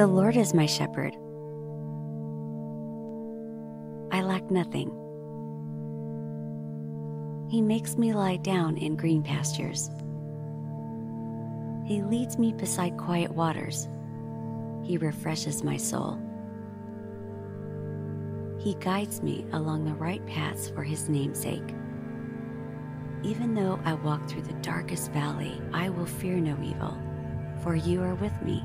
The Lord is my shepherd. I lack nothing. He makes me lie down in green pastures. He leads me beside quiet waters. He refreshes my soul. He guides me along the right paths for his namesake. Even though I walk through the darkest valley, I will fear no evil, for you are with me.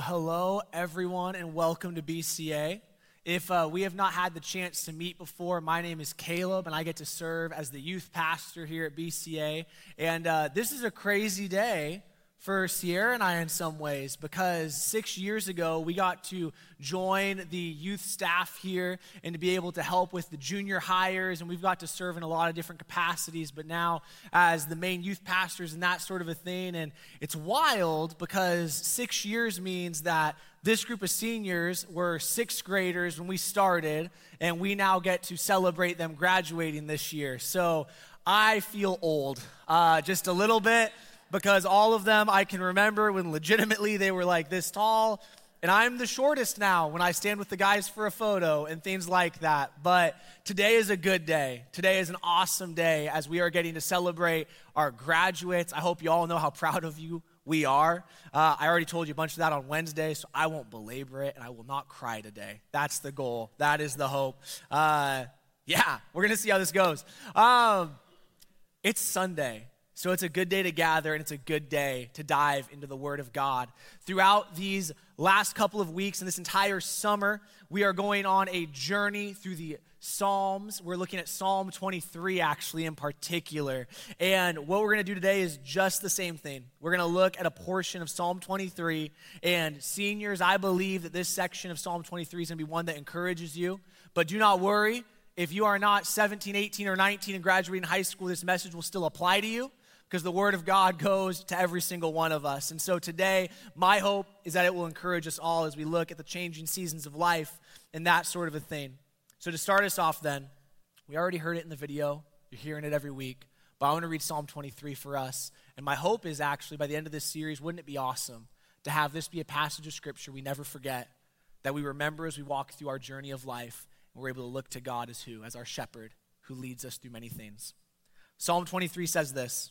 Well, hello, everyone, and welcome to BCA. If uh, we have not had the chance to meet before, my name is Caleb, and I get to serve as the youth pastor here at BCA. And uh, this is a crazy day for Sierra and I in some ways because six years ago we got to join the youth staff here and to be able to help with the junior hires, and we've got to serve in a lot of different capacities. But now, as the main youth pastors and that sort of a thing, and it's wild because six years means that this group of seniors were sixth graders when we started, and we now get to celebrate them graduating this year. So I feel old, uh, just a little bit because all of them I can remember when legitimately they were like this tall. And I'm the shortest now when I stand with the guys for a photo and things like that. But today is a good day. Today is an awesome day as we are getting to celebrate our graduates. I hope you all know how proud of you we are. Uh, I already told you a bunch of that on Wednesday, so I won't belabor it and I will not cry today. That's the goal, that is the hope. Uh, yeah, we're going to see how this goes. Um, it's Sunday. So it's a good day to gather and it's a good day to dive into the Word of God. Throughout these last couple of weeks and this entire summer, we are going on a journey through the Psalms. We're looking at Psalm 23 actually in particular. And what we're going to do today is just the same thing. We're going to look at a portion of Psalm 23. And seniors, I believe that this section of Psalm 23 is going to be one that encourages you. But do not worry. If you are not 17, 18, or 19 and graduating high school, this message will still apply to you because the Word of God goes to every single one of us. And so today, my hope is that it will encourage us all as we look at the changing seasons of life and that sort of a thing. So to start us off, then, we already heard it in the video, you're hearing it every week, but I want to read Psalm 23 for us. And my hope is actually by the end of this series, wouldn't it be awesome to have this be a passage of Scripture we never forget, that we remember as we walk through our journey of life, and we're able to look to God as who? As our shepherd who leads us through many things. Psalm 23 says this.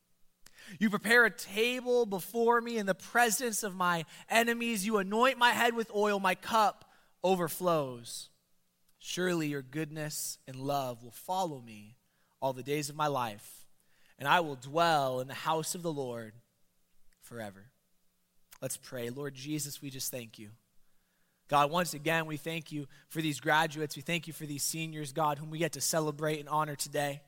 You prepare a table before me in the presence of my enemies. You anoint my head with oil, my cup overflows. Surely your goodness and love will follow me all the days of my life, and I will dwell in the house of the Lord forever. Let's pray. Lord Jesus, we just thank you. God, once again, we thank you for these graduates. We thank you for these seniors, God, whom we get to celebrate and honor today.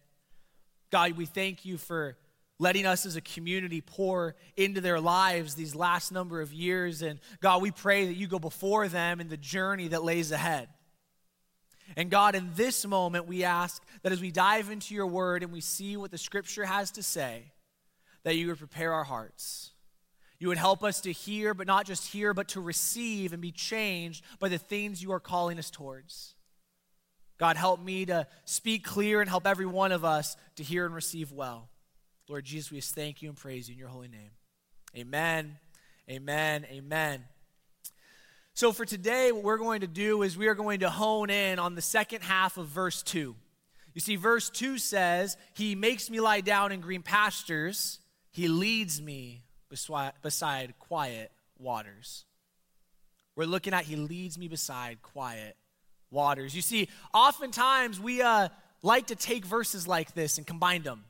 God, we thank you for letting us as a community pour into their lives these last number of years. And God, we pray that you go before them in the journey that lays ahead. And God, in this moment, we ask that as we dive into your word and we see what the scripture has to say, that you would prepare our hearts. You would help us to hear, but not just hear, but to receive and be changed by the things you are calling us towards. God, help me to speak clear and help every one of us to hear and receive well. Lord Jesus, we just thank you and praise you in your holy name. Amen. Amen. Amen. So, for today, what we're going to do is we are going to hone in on the second half of verse 2. You see, verse 2 says, He makes me lie down in green pastures, He leads me beside quiet waters. we're looking at He leads me beside quiet waters. You see, oftentimes we uh, like to take verses like this and combine them.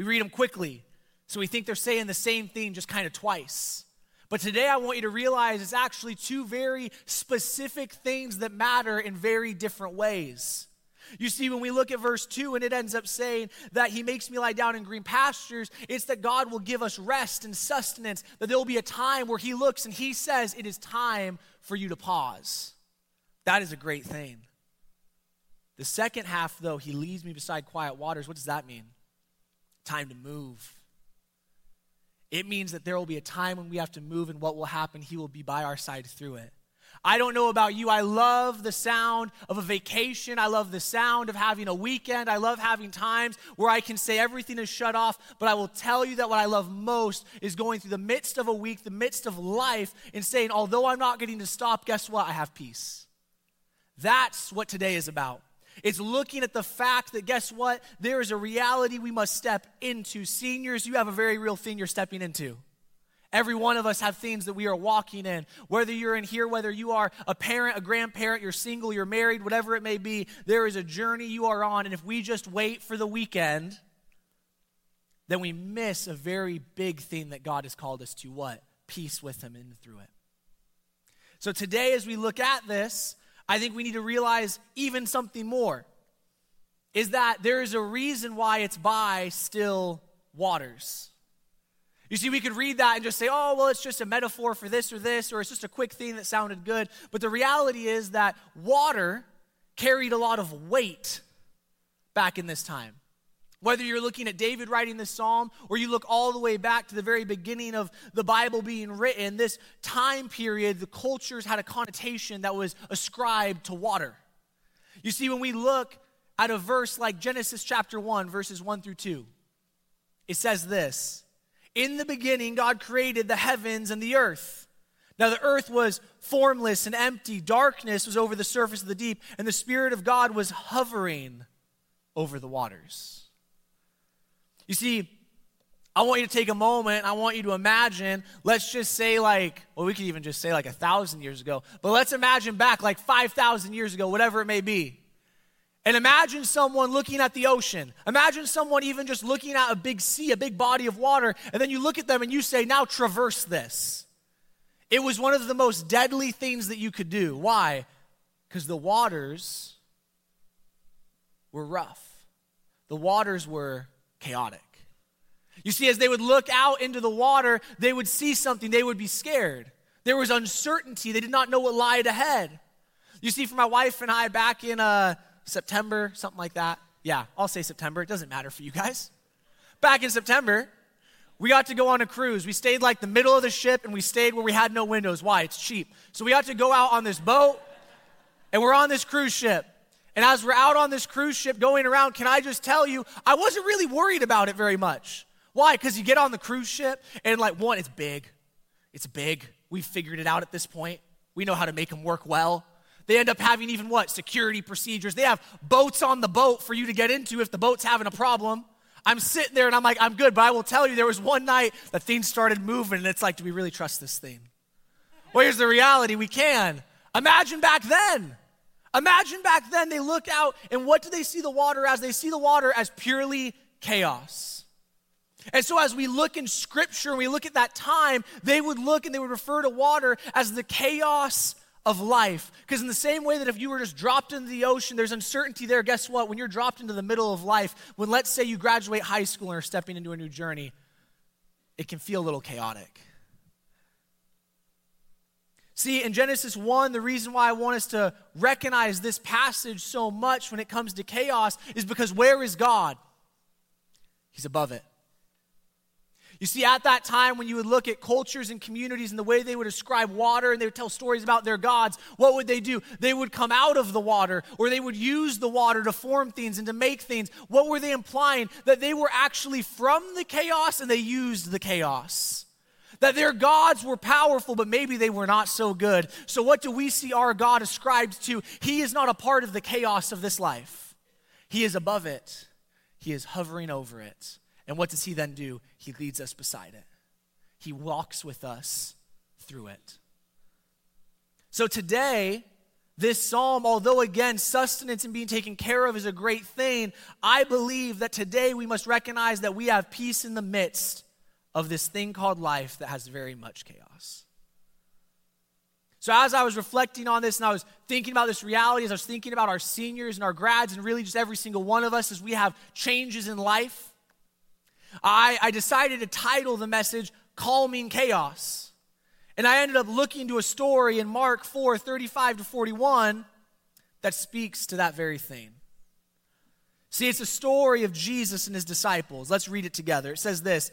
We read them quickly, so we think they're saying the same thing just kind of twice. But today I want you to realize it's actually two very specific things that matter in very different ways. You see, when we look at verse 2 and it ends up saying that he makes me lie down in green pastures, it's that God will give us rest and sustenance, that there will be a time where he looks and he says, It is time for you to pause. That is a great thing. The second half, though, he leads me beside quiet waters. What does that mean? Time to move. It means that there will be a time when we have to move, and what will happen? He will be by our side through it. I don't know about you. I love the sound of a vacation. I love the sound of having a weekend. I love having times where I can say everything is shut off. But I will tell you that what I love most is going through the midst of a week, the midst of life, and saying, although I'm not getting to stop, guess what? I have peace. That's what today is about. It's looking at the fact that, guess what? There is a reality we must step into. Seniors, you have a very real thing you're stepping into. Every one of us have things that we are walking in. Whether you're in here, whether you are a parent, a grandparent, you're single, you're married, whatever it may be, there is a journey you are on. And if we just wait for the weekend, then we miss a very big thing that God has called us to what? Peace with Him and through it. So today, as we look at this, I think we need to realize even something more is that there is a reason why it's by still waters. You see, we could read that and just say, oh, well, it's just a metaphor for this or this, or it's just a quick thing that sounded good. But the reality is that water carried a lot of weight back in this time. Whether you're looking at David writing this psalm or you look all the way back to the very beginning of the Bible being written, this time period, the cultures had a connotation that was ascribed to water. You see, when we look at a verse like Genesis chapter 1, verses 1 through 2, it says this In the beginning, God created the heavens and the earth. Now, the earth was formless and empty, darkness was over the surface of the deep, and the Spirit of God was hovering over the waters. You see, I want you to take a moment. I want you to imagine, let's just say, like, well, we could even just say like a thousand years ago, but let's imagine back like 5,000 years ago, whatever it may be. And imagine someone looking at the ocean. Imagine someone even just looking at a big sea, a big body of water, and then you look at them and you say, now traverse this. It was one of the most deadly things that you could do. Why? Because the waters were rough, the waters were chaotic. You see, as they would look out into the water, they would see something, they would be scared. There was uncertainty, they did not know what lied ahead. You see, for my wife and I back in uh, September, something like that. Yeah, I'll say September, it doesn't matter for you guys. Back in September, we got to go on a cruise. We stayed like the middle of the ship and we stayed where we had no windows. Why? It's cheap. So we got to go out on this boat and we're on this cruise ship. And as we're out on this cruise ship going around, can I just tell you, I wasn't really worried about it very much. Why? Because you get on the cruise ship and, like, one, it's big. It's big. We've figured it out at this point. We know how to make them work well. They end up having even what? Security procedures. They have boats on the boat for you to get into if the boat's having a problem. I'm sitting there and I'm like, I'm good, but I will tell you, there was one night that things started moving and it's like, do we really trust this thing? Well, here's the reality we can. Imagine back then. Imagine back then they look out and what do they see the water as? They see the water as purely chaos. And so, as we look in scripture and we look at that time, they would look and they would refer to water as the chaos of life. Because, in the same way that if you were just dropped into the ocean, there's uncertainty there. Guess what? When you're dropped into the middle of life, when let's say you graduate high school and are stepping into a new journey, it can feel a little chaotic. See, in Genesis 1, the reason why I want us to recognize this passage so much when it comes to chaos is because where is God? He's above it. You see, at that time, when you would look at cultures and communities and the way they would describe water and they would tell stories about their gods, what would they do? They would come out of the water or they would use the water to form things and to make things. What were they implying? That they were actually from the chaos and they used the chaos that their gods were powerful, but maybe they were not so good. So, what do we see our God ascribed to? He is not a part of the chaos of this life, He is above it, He is hovering over it. And what does He then do? He leads us beside it, He walks with us through it. So today, this psalm, although again, sustenance and being taken care of is a great thing, I believe that today we must recognize that we have peace in the midst of this thing called life that has very much chaos. So, as I was reflecting on this and I was thinking about this reality, as I was thinking about our seniors and our grads, and really just every single one of us as we have changes in life, I, I decided to title the message Calming Chaos. And I ended up looking to a story in Mark 4 35 to 41 that speaks to that very thing. See, it's a story of Jesus and his disciples. Let's read it together. It says this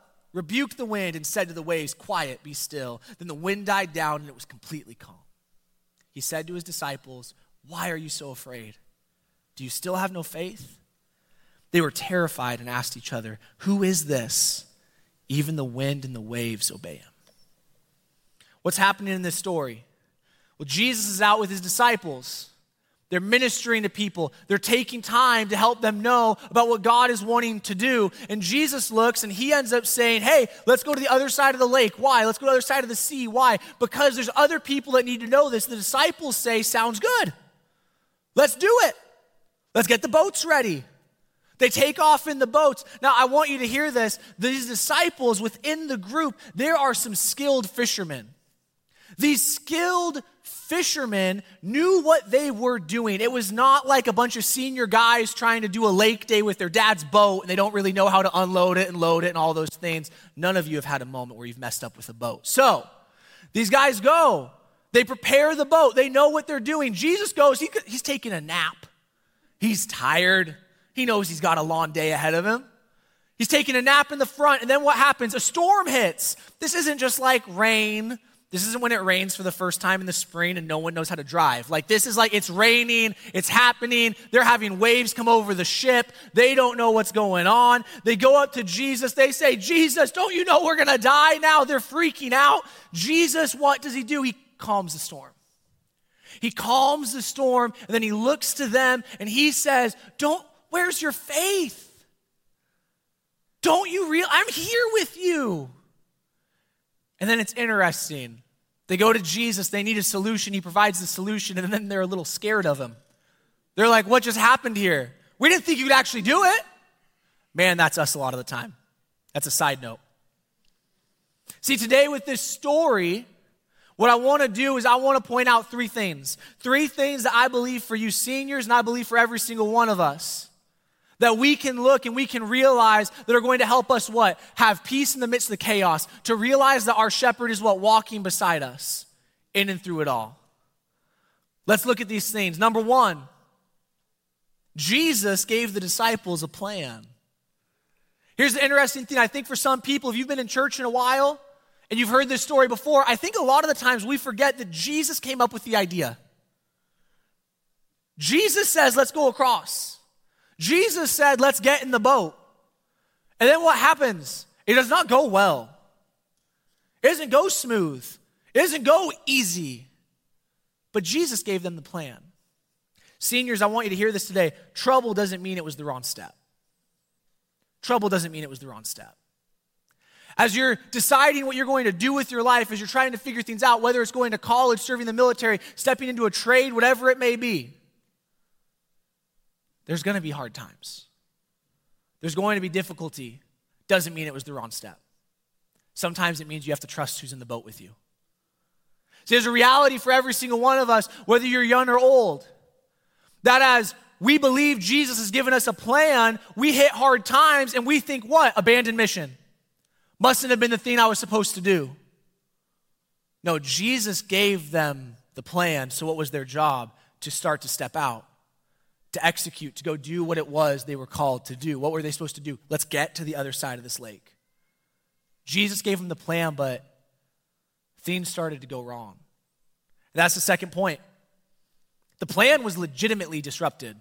rebuked the wind, and said to the waves, Quiet, be still. Then the wind died down, and it was completely calm. He said to his disciples, Why are you so afraid? Do you still have no faith? They were terrified and asked each other, Who is this? Even the wind and the waves obey him. What's happening in this story? Well, Jesus is out with his disciples. They're ministering to people. They're taking time to help them know about what God is wanting to do. And Jesus looks and he ends up saying, Hey, let's go to the other side of the lake. Why? Let's go to the other side of the sea. Why? Because there's other people that need to know this. The disciples say, Sounds good. Let's do it. Let's get the boats ready. They take off in the boats. Now, I want you to hear this. These disciples within the group, there are some skilled fishermen. These skilled fishermen knew what they were doing. It was not like a bunch of senior guys trying to do a lake day with their dad's boat and they don't really know how to unload it and load it and all those things. None of you have had a moment where you've messed up with a boat. So, these guys go. They prepare the boat. They know what they're doing. Jesus goes, he, he's taking a nap. He's tired. He knows he's got a long day ahead of him. He's taking a nap in the front, and then what happens? A storm hits. This isn't just like rain this isn't when it rains for the first time in the spring and no one knows how to drive. Like, this is like it's raining, it's happening. They're having waves come over the ship. They don't know what's going on. They go up to Jesus. They say, Jesus, don't you know we're going to die now? They're freaking out. Jesus, what does he do? He calms the storm. He calms the storm and then he looks to them and he says, Don't, where's your faith? Don't you real? I'm here with you. And then it's interesting. They go to Jesus, they need a solution. He provides the solution, and then they're a little scared of him. They're like, What just happened here? We didn't think you could actually do it. Man, that's us a lot of the time. That's a side note. See, today with this story, what I want to do is I want to point out three things. Three things that I believe for you seniors, and I believe for every single one of us that we can look and we can realize that are going to help us what? Have peace in the midst of the chaos. To realize that our shepherd is what? Walking beside us in and through it all. Let's look at these things. Number one, Jesus gave the disciples a plan. Here's the interesting thing I think for some people, if you've been in church in a while and you've heard this story before, I think a lot of the times we forget that Jesus came up with the idea. Jesus says, let's go across. Jesus said, Let's get in the boat. And then what happens? It does not go well. It doesn't go smooth. It doesn't go easy. But Jesus gave them the plan. Seniors, I want you to hear this today. Trouble doesn't mean it was the wrong step. Trouble doesn't mean it was the wrong step. As you're deciding what you're going to do with your life, as you're trying to figure things out, whether it's going to college, serving the military, stepping into a trade, whatever it may be, there's going to be hard times. There's going to be difficulty. Doesn't mean it was the wrong step. Sometimes it means you have to trust who's in the boat with you. See, there's a reality for every single one of us, whether you're young or old, that as we believe Jesus has given us a plan, we hit hard times and we think, what? Abandoned mission. Mustn't have been the thing I was supposed to do. No, Jesus gave them the plan, so what was their job? To start to step out to execute, to go do what it was they were called to do. What were they supposed to do? Let's get to the other side of this lake. Jesus gave them the plan, but things started to go wrong. And that's the second point. The plan was legitimately disrupted.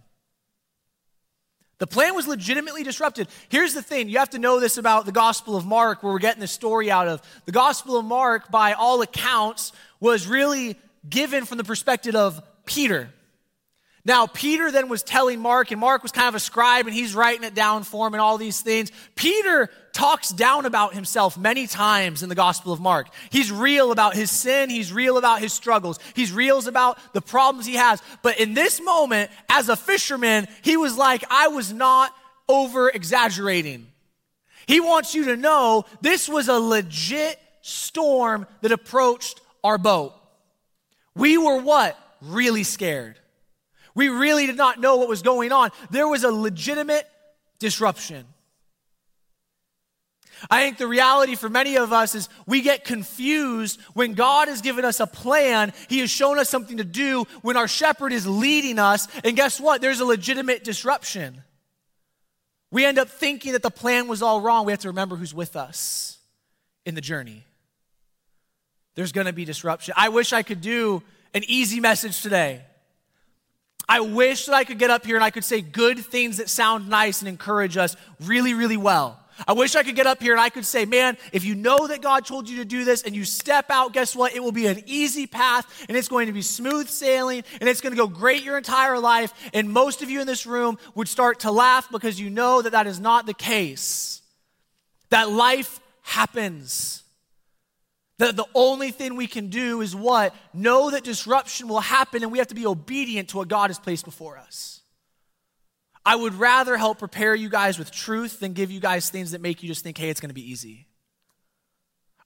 The plan was legitimately disrupted. Here's the thing you have to know this about the Gospel of Mark, where we're getting this story out of. The Gospel of Mark, by all accounts, was really given from the perspective of Peter. Now, Peter then was telling Mark, and Mark was kind of a scribe, and he's writing it down for him and all these things. Peter talks down about himself many times in the Gospel of Mark. He's real about his sin, he's real about his struggles, he's real about the problems he has. But in this moment, as a fisherman, he was like, I was not over exaggerating. He wants you to know this was a legit storm that approached our boat. We were what? Really scared. We really did not know what was going on. There was a legitimate disruption. I think the reality for many of us is we get confused when God has given us a plan. He has shown us something to do when our shepherd is leading us. And guess what? There's a legitimate disruption. We end up thinking that the plan was all wrong. We have to remember who's with us in the journey. There's going to be disruption. I wish I could do an easy message today. I wish that I could get up here and I could say good things that sound nice and encourage us really, really well. I wish I could get up here and I could say, man, if you know that God told you to do this and you step out, guess what? It will be an easy path and it's going to be smooth sailing and it's going to go great your entire life. And most of you in this room would start to laugh because you know that that is not the case. That life happens. The, the only thing we can do is what? Know that disruption will happen and we have to be obedient to what God has placed before us. I would rather help prepare you guys with truth than give you guys things that make you just think, hey, it's going to be easy.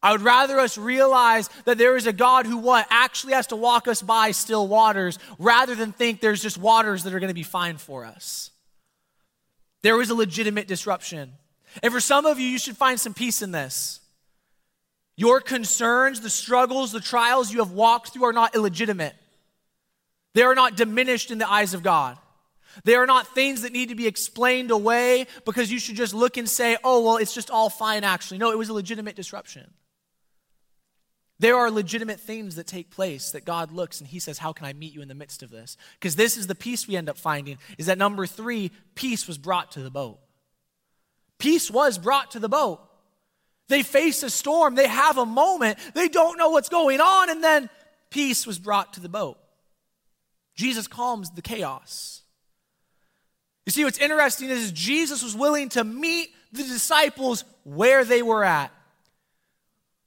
I would rather us realize that there is a God who what actually has to walk us by still waters rather than think there's just waters that are going to be fine for us. There is a legitimate disruption. And for some of you, you should find some peace in this. Your concerns, the struggles, the trials you have walked through are not illegitimate. They are not diminished in the eyes of God. They are not things that need to be explained away because you should just look and say, oh, well, it's just all fine, actually. No, it was a legitimate disruption. There are legitimate things that take place that God looks and He says, How can I meet you in the midst of this? Because this is the peace we end up finding is that number three, peace was brought to the boat. Peace was brought to the boat. They face a storm, they have a moment, they don't know what's going on, and then peace was brought to the boat. Jesus calms the chaos. You see, what's interesting is Jesus was willing to meet the disciples where they were at.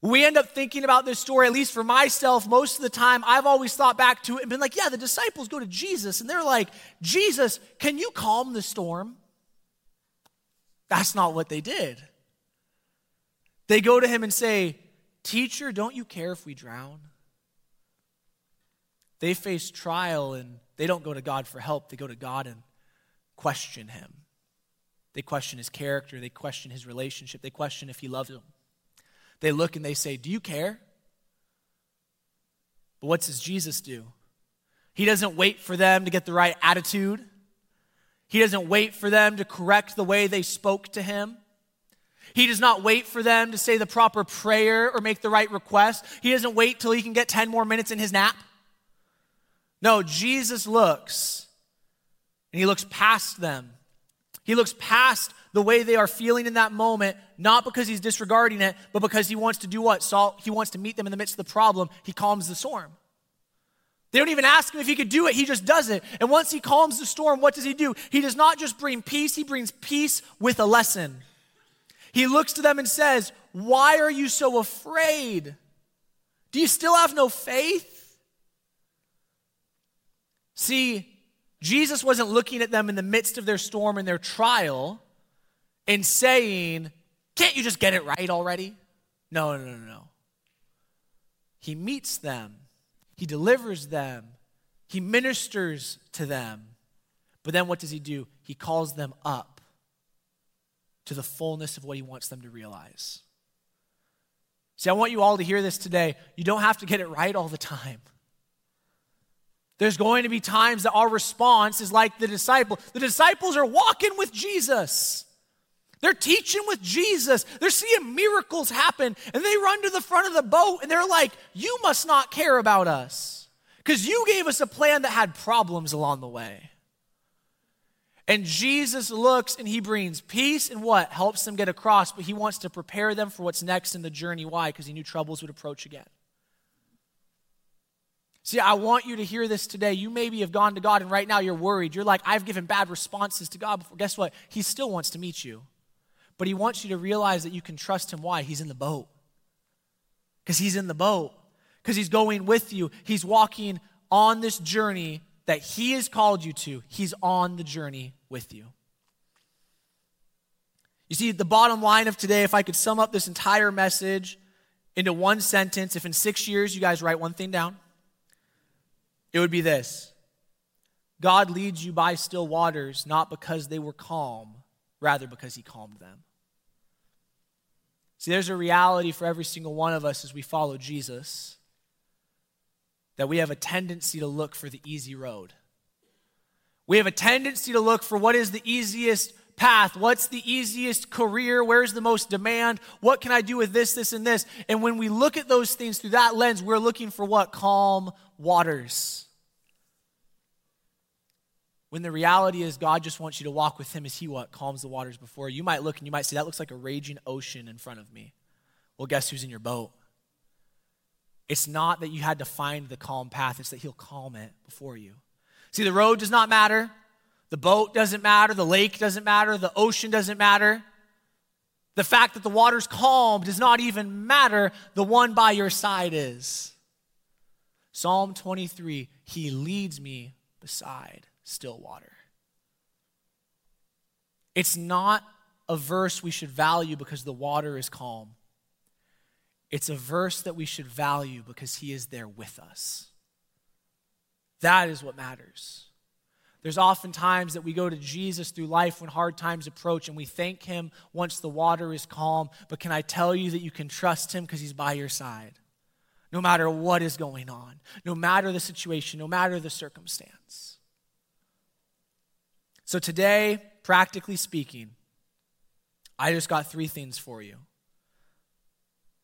We end up thinking about this story, at least for myself, most of the time, I've always thought back to it and been like, yeah, the disciples go to Jesus and they're like, Jesus, can you calm the storm? That's not what they did. They go to him and say, Teacher, don't you care if we drown? They face trial and they don't go to God for help. They go to God and question him. They question his character. They question his relationship. They question if he loves them. They look and they say, Do you care? But what does Jesus do? He doesn't wait for them to get the right attitude. He doesn't wait for them to correct the way they spoke to him. He does not wait for them to say the proper prayer or make the right request. He doesn't wait till he can get 10 more minutes in his nap. No, Jesus looks and he looks past them. He looks past the way they are feeling in that moment, not because he's disregarding it, but because he wants to do what? Saul, he wants to meet them in the midst of the problem. He calms the storm. They don't even ask him if he could do it, he just does it. And once he calms the storm, what does he do? He does not just bring peace, he brings peace with a lesson. He looks to them and says, Why are you so afraid? Do you still have no faith? See, Jesus wasn't looking at them in the midst of their storm and their trial and saying, Can't you just get it right already? No, no, no, no. He meets them, he delivers them, he ministers to them. But then what does he do? He calls them up to the fullness of what He wants them to realize. See, I want you all to hear this today. You don't have to get it right all the time. There's going to be times that our response is like the disciple. The disciples are walking with Jesus. They're teaching with Jesus. They're seeing miracles happen. And they run to the front of the boat and they're like, You must not care about us. Because you gave us a plan that had problems along the way. And Jesus looks and he brings peace and what? Helps them get across, but he wants to prepare them for what's next in the journey. Why? Because he knew troubles would approach again. See, I want you to hear this today. You maybe have gone to God and right now you're worried. You're like, I've given bad responses to God before. Guess what? He still wants to meet you. But he wants you to realize that you can trust him. Why? He's in the boat. Because he's in the boat. Because he's going with you. He's walking on this journey that he has called you to. He's on the journey with you. You see, the bottom line of today, if I could sum up this entire message into one sentence, if in six years you guys write one thing down, it would be this God leads you by still waters, not because they were calm, rather because he calmed them. See, there's a reality for every single one of us as we follow Jesus that we have a tendency to look for the easy road. We have a tendency to look for what is the easiest path? What's the easiest career? Where's the most demand? What can I do with this, this, and this? And when we look at those things through that lens, we're looking for what? Calm waters. When the reality is, God just wants you to walk with Him as He what? Calms the waters before you. Might look and you might say, that looks like a raging ocean in front of me. Well, guess who's in your boat? It's not that you had to find the calm path, it's that He'll calm it before you. See, the road does not matter, the boat doesn't matter, the lake doesn't matter, the ocean doesn't matter. The fact that the water's calm does not even matter. The one by your side is. Psalm 23 He leads me beside still water. It's not a verse we should value because the water is calm. It's a verse that we should value because He is there with us. That is what matters. There's often times that we go to Jesus through life when hard times approach and we thank Him once the water is calm. But can I tell you that you can trust Him because He's by your side? no matter what is going on, no matter the situation, no matter the circumstance. So, today, practically speaking, I just got three things for you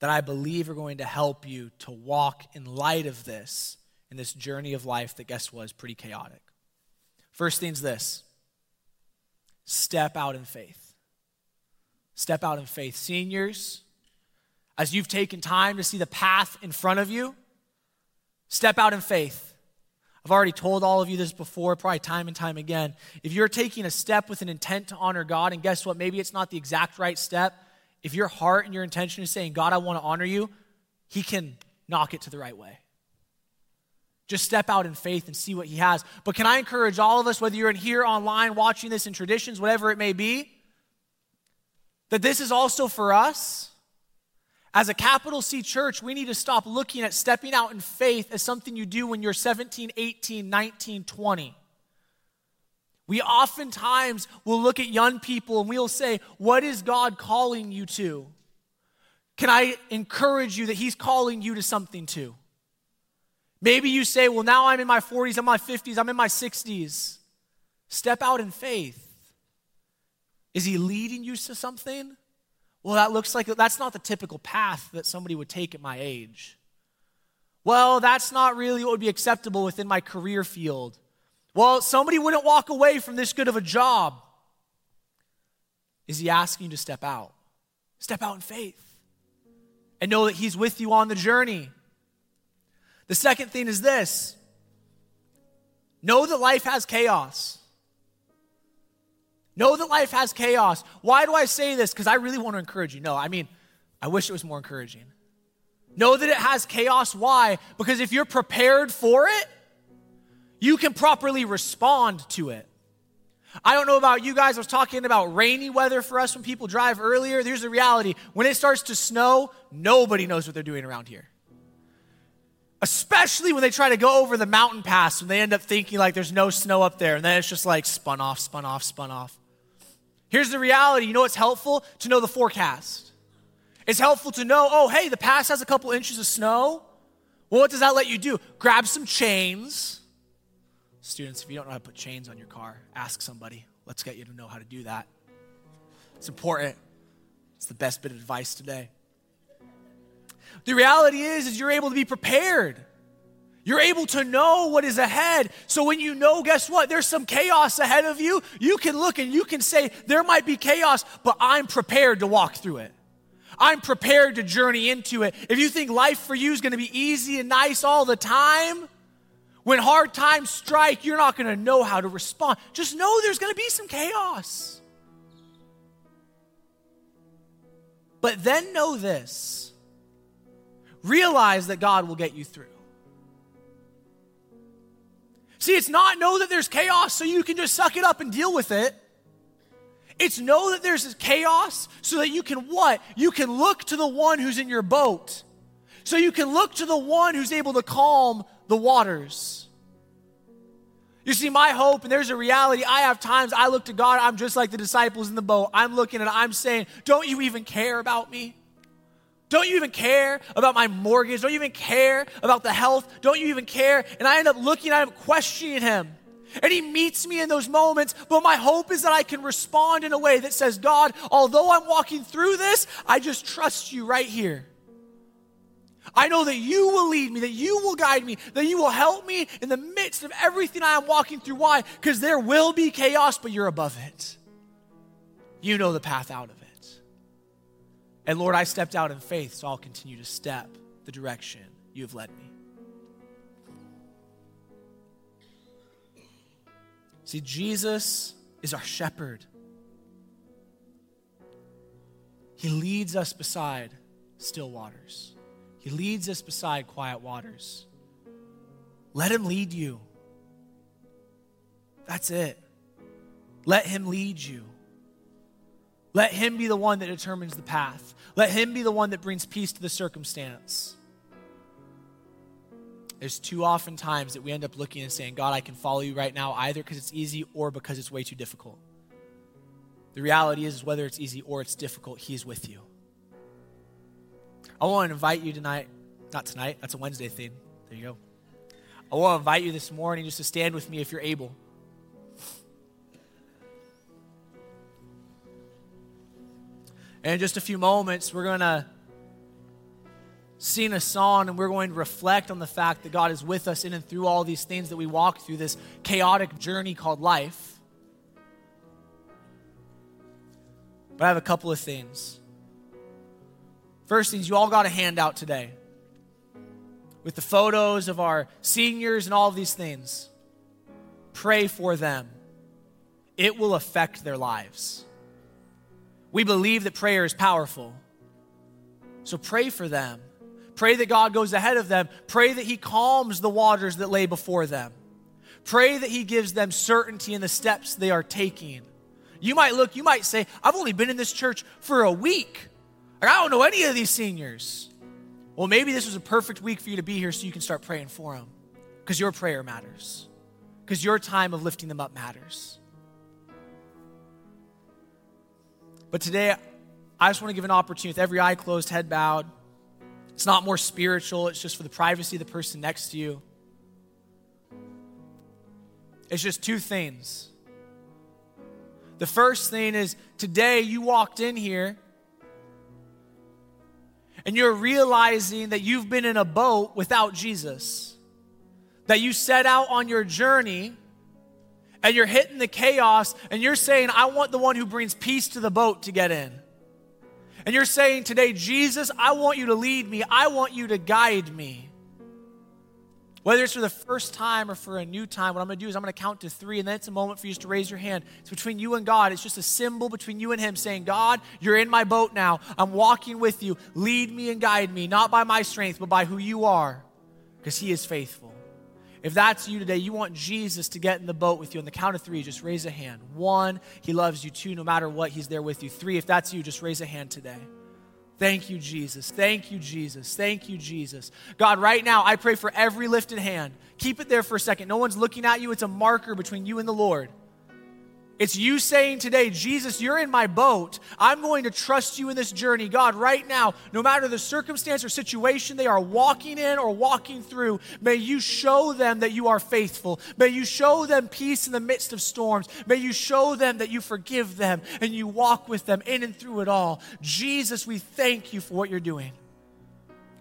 that I believe are going to help you to walk in light of this in this journey of life that, guess what, is pretty chaotic. First thing's this step out in faith. Step out in faith. Seniors, as you've taken time to see the path in front of you, step out in faith. I've already told all of you this before, probably time and time again. If you're taking a step with an intent to honor God, and guess what? Maybe it's not the exact right step. If your heart and your intention is saying, God, I want to honor you, He can knock it to the right way. Just step out in faith and see what He has. But can I encourage all of us, whether you're in here online, watching this in traditions, whatever it may be, that this is also for us? As a capital C church, we need to stop looking at stepping out in faith as something you do when you're 17, 18, 19, 20. We oftentimes will look at young people and we'll say, What is God calling you to? Can I encourage you that He's calling you to something too? Maybe you say, Well, now I'm in my 40s, I'm in my 50s, I'm in my 60s. Step out in faith. Is He leading you to something? Well, that looks like that's not the typical path that somebody would take at my age. Well, that's not really what would be acceptable within my career field. Well, somebody wouldn't walk away from this good of a job. Is he asking you to step out? Step out in faith and know that he's with you on the journey. The second thing is this know that life has chaos. Know that life has chaos. Why do I say this? Because I really want to encourage you. No, I mean, I wish it was more encouraging. Know that it has chaos. Why? Because if you're prepared for it, you can properly respond to it. I don't know about you guys. I was talking about rainy weather for us when people drive earlier. There's a reality. When it starts to snow, nobody knows what they're doing around here. Especially when they try to go over the mountain pass and they end up thinking like there's no snow up there. And then it's just like spun off, spun off, spun off. Here's the reality you know what's helpful? To know the forecast. It's helpful to know, oh, hey, the pass has a couple inches of snow. Well, what does that let you do? Grab some chains. Students, if you don't know how to put chains on your car, ask somebody. Let's get you to know how to do that. It's important. It's the best bit of advice today. The reality is, is you're able to be prepared. You're able to know what is ahead. So when you know, guess what? There's some chaos ahead of you. You can look and you can say, there might be chaos, but I'm prepared to walk through it. I'm prepared to journey into it. If you think life for you is going to be easy and nice all the time, when hard times strike, you're not going to know how to respond. Just know there's going to be some chaos. But then know this realize that God will get you through. See, it's not know that there's chaos so you can just suck it up and deal with it. It's know that there's chaos so that you can what? You can look to the one who's in your boat. So you can look to the one who's able to calm the waters. You see, my hope, and there's a reality, I have times I look to God, I'm just like the disciples in the boat. I'm looking and I'm saying, Don't you even care about me? Don't you even care about my mortgage? Don't you even care about the health? Don't you even care? And I end up looking at him, questioning him. And he meets me in those moments, but my hope is that I can respond in a way that says, God, although I'm walking through this, I just trust you right here. I know that you will lead me, that you will guide me, that you will help me in the midst of everything I am walking through. Why? Because there will be chaos, but you're above it. You know the path out of it. And Lord, I stepped out in faith, so I'll continue to step the direction you have led me. See, Jesus is our shepherd. He leads us beside still waters, He leads us beside quiet waters. Let Him lead you. That's it. Let Him lead you. Let Him be the one that determines the path. Let Him be the one that brings peace to the circumstance. There's too often times that we end up looking and saying, God, I can follow you right now, either because it's easy or because it's way too difficult. The reality is, whether it's easy or it's difficult, He's with you. I want to invite you tonight, not tonight, that's a Wednesday thing. There you go. I want to invite you this morning just to stand with me if you're able. And in just a few moments, we're going to sing a song and we're going to reflect on the fact that God is with us in and through all these things that we walk through this chaotic journey called life. But I have a couple of things. First things, you all got a handout today with the photos of our seniors and all these things. Pray for them, it will affect their lives. We believe that prayer is powerful. So pray for them. Pray that God goes ahead of them. Pray that He calms the waters that lay before them. Pray that He gives them certainty in the steps they are taking. You might look, you might say, I've only been in this church for a week. Like, I don't know any of these seniors. Well, maybe this was a perfect week for you to be here so you can start praying for them because your prayer matters, because your time of lifting them up matters. But today, I just want to give an opportunity with every eye closed, head bowed. It's not more spiritual, it's just for the privacy of the person next to you. It's just two things. The first thing is today you walked in here and you're realizing that you've been in a boat without Jesus. That you set out on your journey and you're hitting the chaos and you're saying, I want the one who brings peace to the boat to get in. And you're saying today, Jesus, I want you to lead me, I want you to guide me. Whether it's for the first time or for a new time, what I'm going to do is I'm going to count to three, and then it's a moment for you to raise your hand. It's between you and God. It's just a symbol between you and Him saying, God, you're in my boat now. I'm walking with you. Lead me and guide me, not by my strength, but by who you are, because He is faithful. If that's you today, you want Jesus to get in the boat with you. On the count of three, just raise a hand. One, he loves you. Two, no matter what, he's there with you. Three, if that's you, just raise a hand today. Thank you, Jesus. Thank you, Jesus. Thank you, Jesus. God, right now, I pray for every lifted hand. Keep it there for a second. No one's looking at you, it's a marker between you and the Lord. It's you saying today, Jesus, you're in my boat. I'm going to trust you in this journey. God, right now, no matter the circumstance or situation they are walking in or walking through, may you show them that you are faithful. May you show them peace in the midst of storms. May you show them that you forgive them and you walk with them in and through it all. Jesus, we thank you for what you're doing.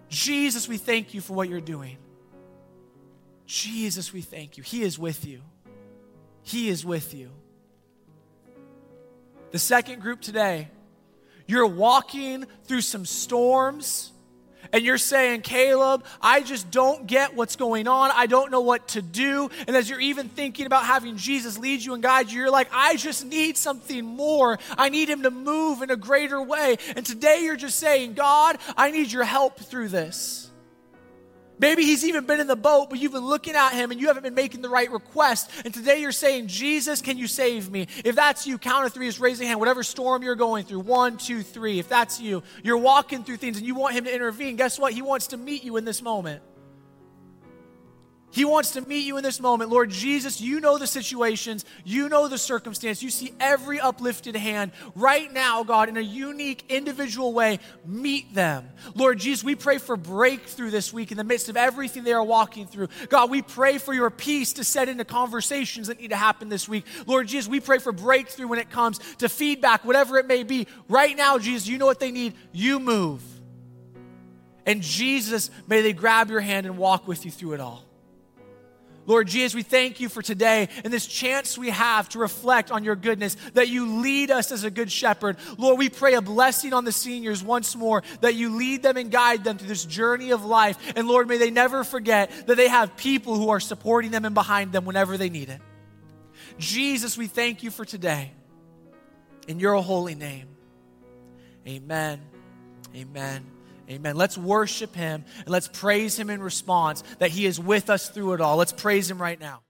Jesus, we thank you for what you're doing. Jesus, we thank you. He is with you. He is with you. The second group today, you're walking through some storms and you're saying, Caleb, I just don't get what's going on. I don't know what to do. And as you're even thinking about having Jesus lead you and guide you, you're like, I just need something more. I need him to move in a greater way. And today you're just saying, God, I need your help through this. Maybe he's even been in the boat, but you've been looking at him and you haven't been making the right request. And today you're saying, Jesus, can you save me? If that's you, count of three, is your hand. Whatever storm you're going through, one, two, three. If that's you, you're walking through things and you want him to intervene. Guess what? He wants to meet you in this moment. He wants to meet you in this moment. Lord Jesus, you know the situations, you know the circumstance, you see every uplifted hand. Right now, God, in a unique, individual way, meet them. Lord Jesus, we pray for breakthrough this week in the midst of everything they are walking through. God, we pray for your peace to set into conversations that need to happen this week. Lord Jesus, we pray for breakthrough when it comes to feedback, whatever it may be. Right now, Jesus, you know what they need. You move. And Jesus, may they grab your hand and walk with you through it all. Lord Jesus, we thank you for today and this chance we have to reflect on your goodness, that you lead us as a good shepherd. Lord, we pray a blessing on the seniors once more, that you lead them and guide them through this journey of life. And Lord, may they never forget that they have people who are supporting them and behind them whenever they need it. Jesus, we thank you for today. In your holy name, amen. Amen. Amen. Let's worship him and let's praise him in response that he is with us through it all. Let's praise him right now.